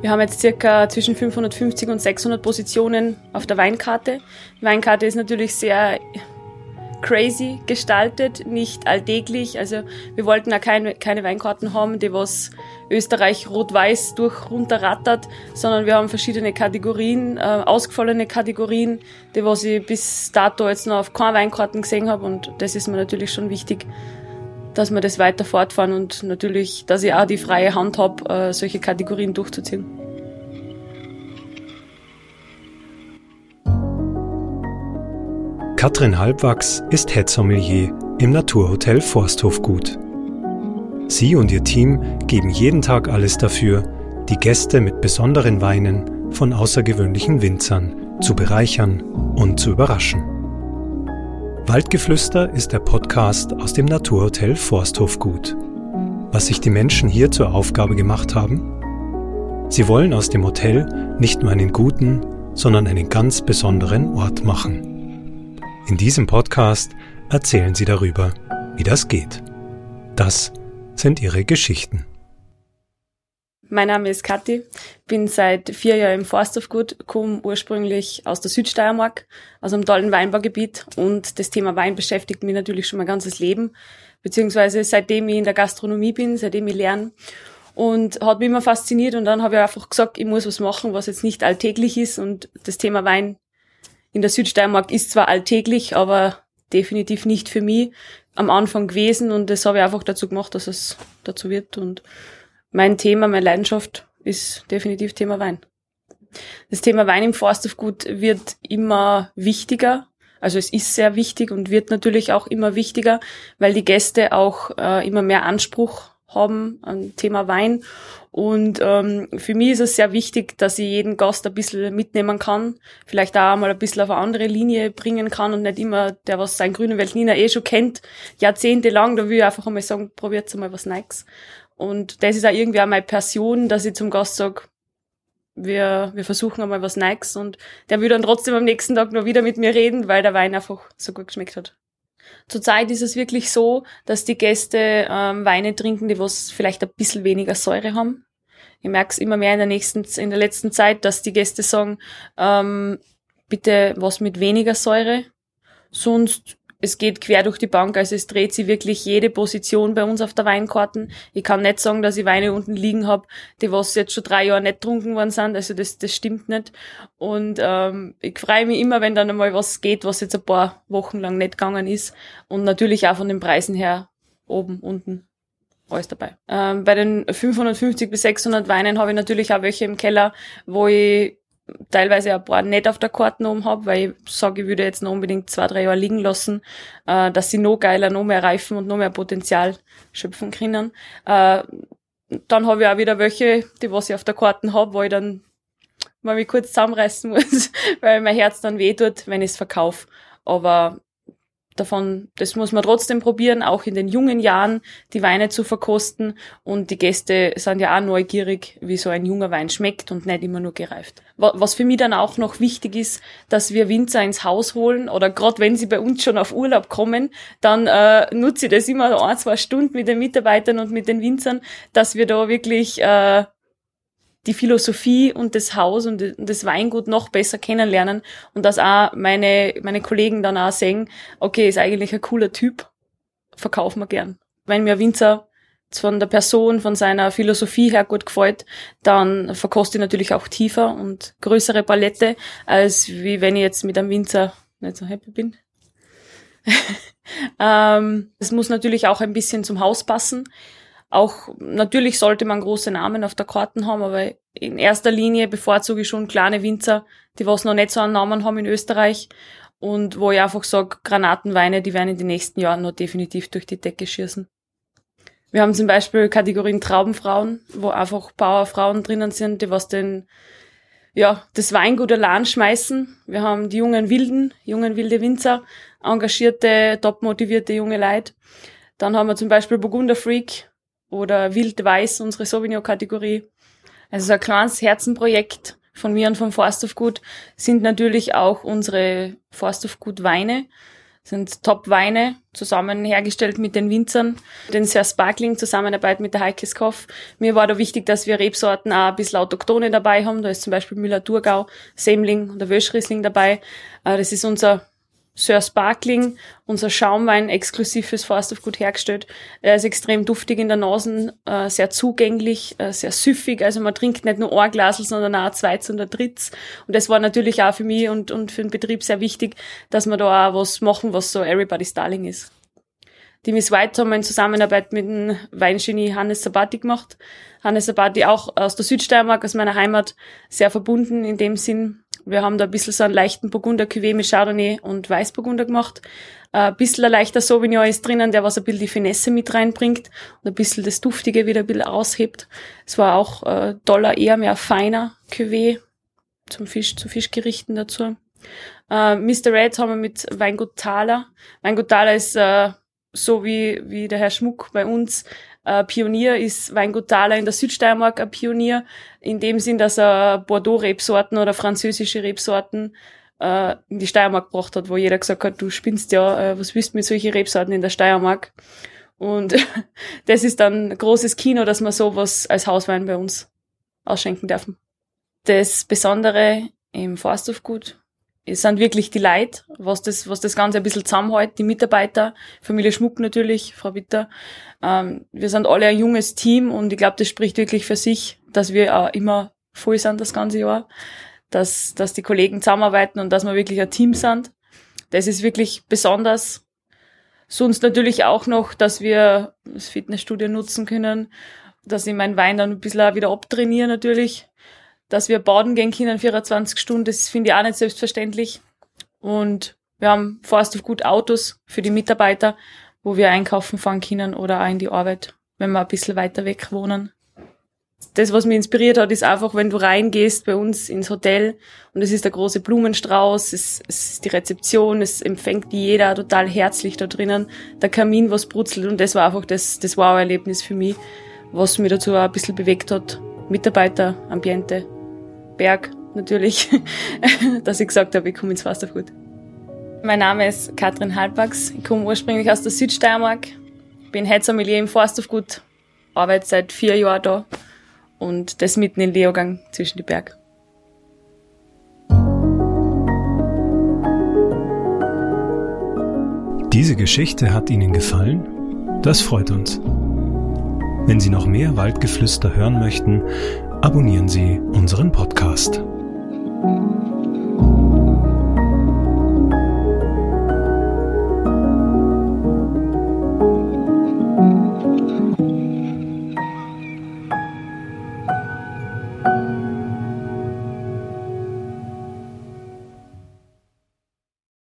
Wir haben jetzt circa zwischen 550 und 600 Positionen auf der Weinkarte. Die Weinkarte ist natürlich sehr crazy gestaltet, nicht alltäglich. Also wir wollten auch keine, keine Weinkarten haben, die was Österreich rot-weiß durch runterrattert, sondern wir haben verschiedene Kategorien, äh, ausgefallene Kategorien, die was ich bis dato jetzt noch auf keine Weinkarten gesehen habe und das ist mir natürlich schon wichtig, dass wir das weiter fortfahren und natürlich, dass ich auch die freie Hand habe, äh, solche Kategorien durchzuziehen. Katrin Halbwachs ist Head Sommelier im Naturhotel Forsthofgut. Sie und ihr Team geben jeden Tag alles dafür, die Gäste mit besonderen Weinen von außergewöhnlichen Winzern zu bereichern und zu überraschen. Waldgeflüster ist der Podcast aus dem Naturhotel Forsthofgut. Was sich die Menschen hier zur Aufgabe gemacht haben? Sie wollen aus dem Hotel nicht nur einen guten, sondern einen ganz besonderen Ort machen. In diesem Podcast erzählen sie darüber, wie das geht. Das sind ihre Geschichten. Mein Name ist Kathi, bin seit vier Jahren im Forsthofgut, komme ursprünglich aus der Südsteiermark, aus einem tollen Weinbaugebiet. Und das Thema Wein beschäftigt mich natürlich schon mein ganzes Leben, beziehungsweise seitdem ich in der Gastronomie bin, seitdem ich lerne. Und hat mich immer fasziniert und dann habe ich einfach gesagt, ich muss was machen, was jetzt nicht alltäglich ist. Und das Thema Wein in der Südsteiermark ist zwar alltäglich, aber definitiv nicht für mich am Anfang gewesen. Und das habe ich einfach dazu gemacht, dass es dazu wird. Und mein Thema, meine Leidenschaft ist definitiv Thema Wein. Das Thema Wein im Forsthofgut wird immer wichtiger. Also es ist sehr wichtig und wird natürlich auch immer wichtiger, weil die Gäste auch äh, immer mehr Anspruch haben am Thema Wein. Und ähm, für mich ist es sehr wichtig, dass ich jeden Gast ein bisschen mitnehmen kann, vielleicht auch mal ein bisschen auf eine andere Linie bringen kann und nicht immer der, was sein grünen Weltliner eh schon kennt, jahrzehntelang, da will ich einfach einmal sagen, probiert mal was Neues. Und das ist auch irgendwie auch meine Passion, dass ich zum Gast sage, wir, wir versuchen einmal was Neues und der will dann trotzdem am nächsten Tag noch wieder mit mir reden, weil der Wein einfach so gut geschmeckt hat. Zurzeit ist es wirklich so, dass die Gäste ähm, Weine trinken, die was vielleicht ein bisschen weniger Säure haben. Ich merke es immer mehr in der nächsten, in der letzten Zeit, dass die Gäste sagen, ähm, bitte was mit weniger Säure. Sonst es geht quer durch die Bank, also es dreht sich wirklich jede Position bei uns auf der Weinkarten. Ich kann nicht sagen, dass ich Weine unten liegen habe, die was jetzt schon drei Jahre nicht getrunken worden sind, also das, das stimmt nicht. Und ähm, ich freue mich immer, wenn dann einmal was geht, was jetzt ein paar Wochen lang nicht gegangen ist. Und natürlich auch von den Preisen her oben, unten alles dabei. Ähm, bei den 550 bis 600 Weinen habe ich natürlich auch welche im Keller, wo ich teilweise ein paar nicht auf der Karte oben habe, weil ich sage, ich würde jetzt noch unbedingt zwei, drei Jahre liegen lassen, äh, dass sie noch geiler, noch mehr reifen und noch mehr Potenzial schöpfen können. Äh, dann habe ich auch wieder welche, die was ich auf der Karte habe, wo ich dann mal mich kurz zusammenreißen muss, weil mein Herz dann wehtut, wenn ich es verkaufe. Aber davon, das muss man trotzdem probieren, auch in den jungen Jahren die Weine zu verkosten. Und die Gäste sind ja auch neugierig, wie so ein junger Wein schmeckt und nicht immer nur gereift. Was für mich dann auch noch wichtig ist, dass wir Winzer ins Haus holen oder gerade wenn sie bei uns schon auf Urlaub kommen, dann äh, nutze ich das immer ein, zwei Stunden mit den Mitarbeitern und mit den Winzern, dass wir da wirklich äh, die Philosophie und das Haus und das Weingut noch besser kennenlernen und dass auch meine, meine Kollegen dann auch sehen, okay, ist eigentlich ein cooler Typ, verkaufen wir gern. Wenn mir Winzer von der Person, von seiner Philosophie her gut gefällt, dann verkoste ich natürlich auch tiefer und größere Palette, als wie wenn ich jetzt mit einem Winzer nicht so happy bin. ähm, es muss natürlich auch ein bisschen zum Haus passen. Auch natürlich sollte man große Namen auf der Karten haben, aber in erster Linie bevorzuge ich schon kleine Winzer, die was noch nicht so einen Namen haben in Österreich und wo ich einfach sage, Granatenweine, die werden in den nächsten Jahren noch definitiv durch die Decke schießen. Wir haben zum Beispiel Kategorien Traubenfrauen, wo einfach Powerfrauen drinnen sind, die was den, ja, das Weingut allein schmeißen. Wir haben die jungen Wilden, jungen wilde Winzer, engagierte, top motivierte junge Leute. Dann haben wir zum Beispiel Burgunder Freak, oder Wildweiß, unsere Sauvignon-Kategorie. Also so ein kleines Herzenprojekt von mir und vom Forsthofgut sind natürlich auch unsere Forsthofgut Weine. sind Top-Weine, zusammen hergestellt mit den Winzern. Den sehr Sparkling, Zusammenarbeit mit der Heikes Koff. Mir war da wichtig, dass wir Rebsorten auch ein bisschen Autochtone dabei haben. Da ist zum Beispiel Müller-Thurgau, Semling oder Wöschriesling dabei. Äh, das ist unser Sir Sparkling, unser Schaumwein exklusiv fürs Forst of Gut hergestellt. Er ist extrem duftig in der Nase, äh, sehr zugänglich, äh, sehr süffig. Also man trinkt nicht nur ein Glas, sondern auch zwei oder drittes. Und das war natürlich auch für mich und, und für den Betrieb sehr wichtig, dass wir da auch was machen, was so Everybody's Darling ist. Die Miss White haben wir in Zusammenarbeit mit dem Weingenie Hannes Sabati gemacht. Hannes Sabati auch aus der Südsteiermark, aus meiner Heimat, sehr verbunden in dem Sinn. Wir haben da ein bisschen so einen leichten Burgunder Cuvée mit Chardonnay und Weißburgunder gemacht. Ein bisschen ein leichter Sauvignon ist drinnen, der was ein bisschen die Finesse mit reinbringt und ein bisschen das Duftige wieder ein bisschen aushebt. Es war auch äh, toller, eher mehr feiner Cuvée zum Fisch, zu Fischgerichten dazu. Äh, Mr. Red haben wir mit Weingut Thaler. Weingut Thaler ist äh, so wie, wie der Herr Schmuck bei uns äh, Pionier ist Weingut Thaler in der Südsteiermark ein Pionier, in dem Sinn, dass er Bordeaux-Rebsorten oder französische Rebsorten äh, in die Steiermark gebracht hat, wo jeder gesagt hat, du spinnst ja, äh, was willst du mit solchen Rebsorten in der Steiermark? Und das ist dann großes Kino, dass wir sowas als Hauswein bei uns ausschenken dürfen. Das Besondere im Forsthofgut es sind wirklich die Leute, was das, was das Ganze ein bisschen zusammenhält, die Mitarbeiter, Familie Schmuck natürlich, Frau Witter. Ähm, wir sind alle ein junges Team und ich glaube, das spricht wirklich für sich, dass wir auch immer voll sind das ganze Jahr, dass, dass die Kollegen zusammenarbeiten und dass wir wirklich ein Team sind. Das ist wirklich besonders. Sonst natürlich auch noch, dass wir das Fitnessstudio nutzen können, dass ich meinen Wein dann ein bisschen wieder abtrainiere natürlich dass wir baden gehen können 24 Stunden, das finde ich auch nicht selbstverständlich. Und wir haben Forst auf gut Autos für die Mitarbeiter, wo wir einkaufen fahren können oder auch in die Arbeit, wenn wir ein bisschen weiter weg wohnen. Das, was mich inspiriert hat, ist einfach, wenn du reingehst bei uns ins Hotel und es ist der große Blumenstrauß, es, es ist die Rezeption, es empfängt jeder total herzlich da drinnen, der Kamin, was brutzelt und das war einfach das, das Wow-Erlebnis für mich, was mich dazu auch ein bisschen bewegt hat. Mitarbeiter, Ambiente. Berg natürlich, dass ich gesagt habe, ich komme ins Wassergut. Mein Name ist Katrin Halbwachs. Ich komme ursprünglich aus der Südsteiermark, bin Headsommelier im Forsthofgut, arbeite seit vier Jahren da und das mitten in Leogang zwischen die Berg. Diese Geschichte hat Ihnen gefallen? Das freut uns. Wenn Sie noch mehr Waldgeflüster hören möchten, abonnieren Sie unseren Podcast.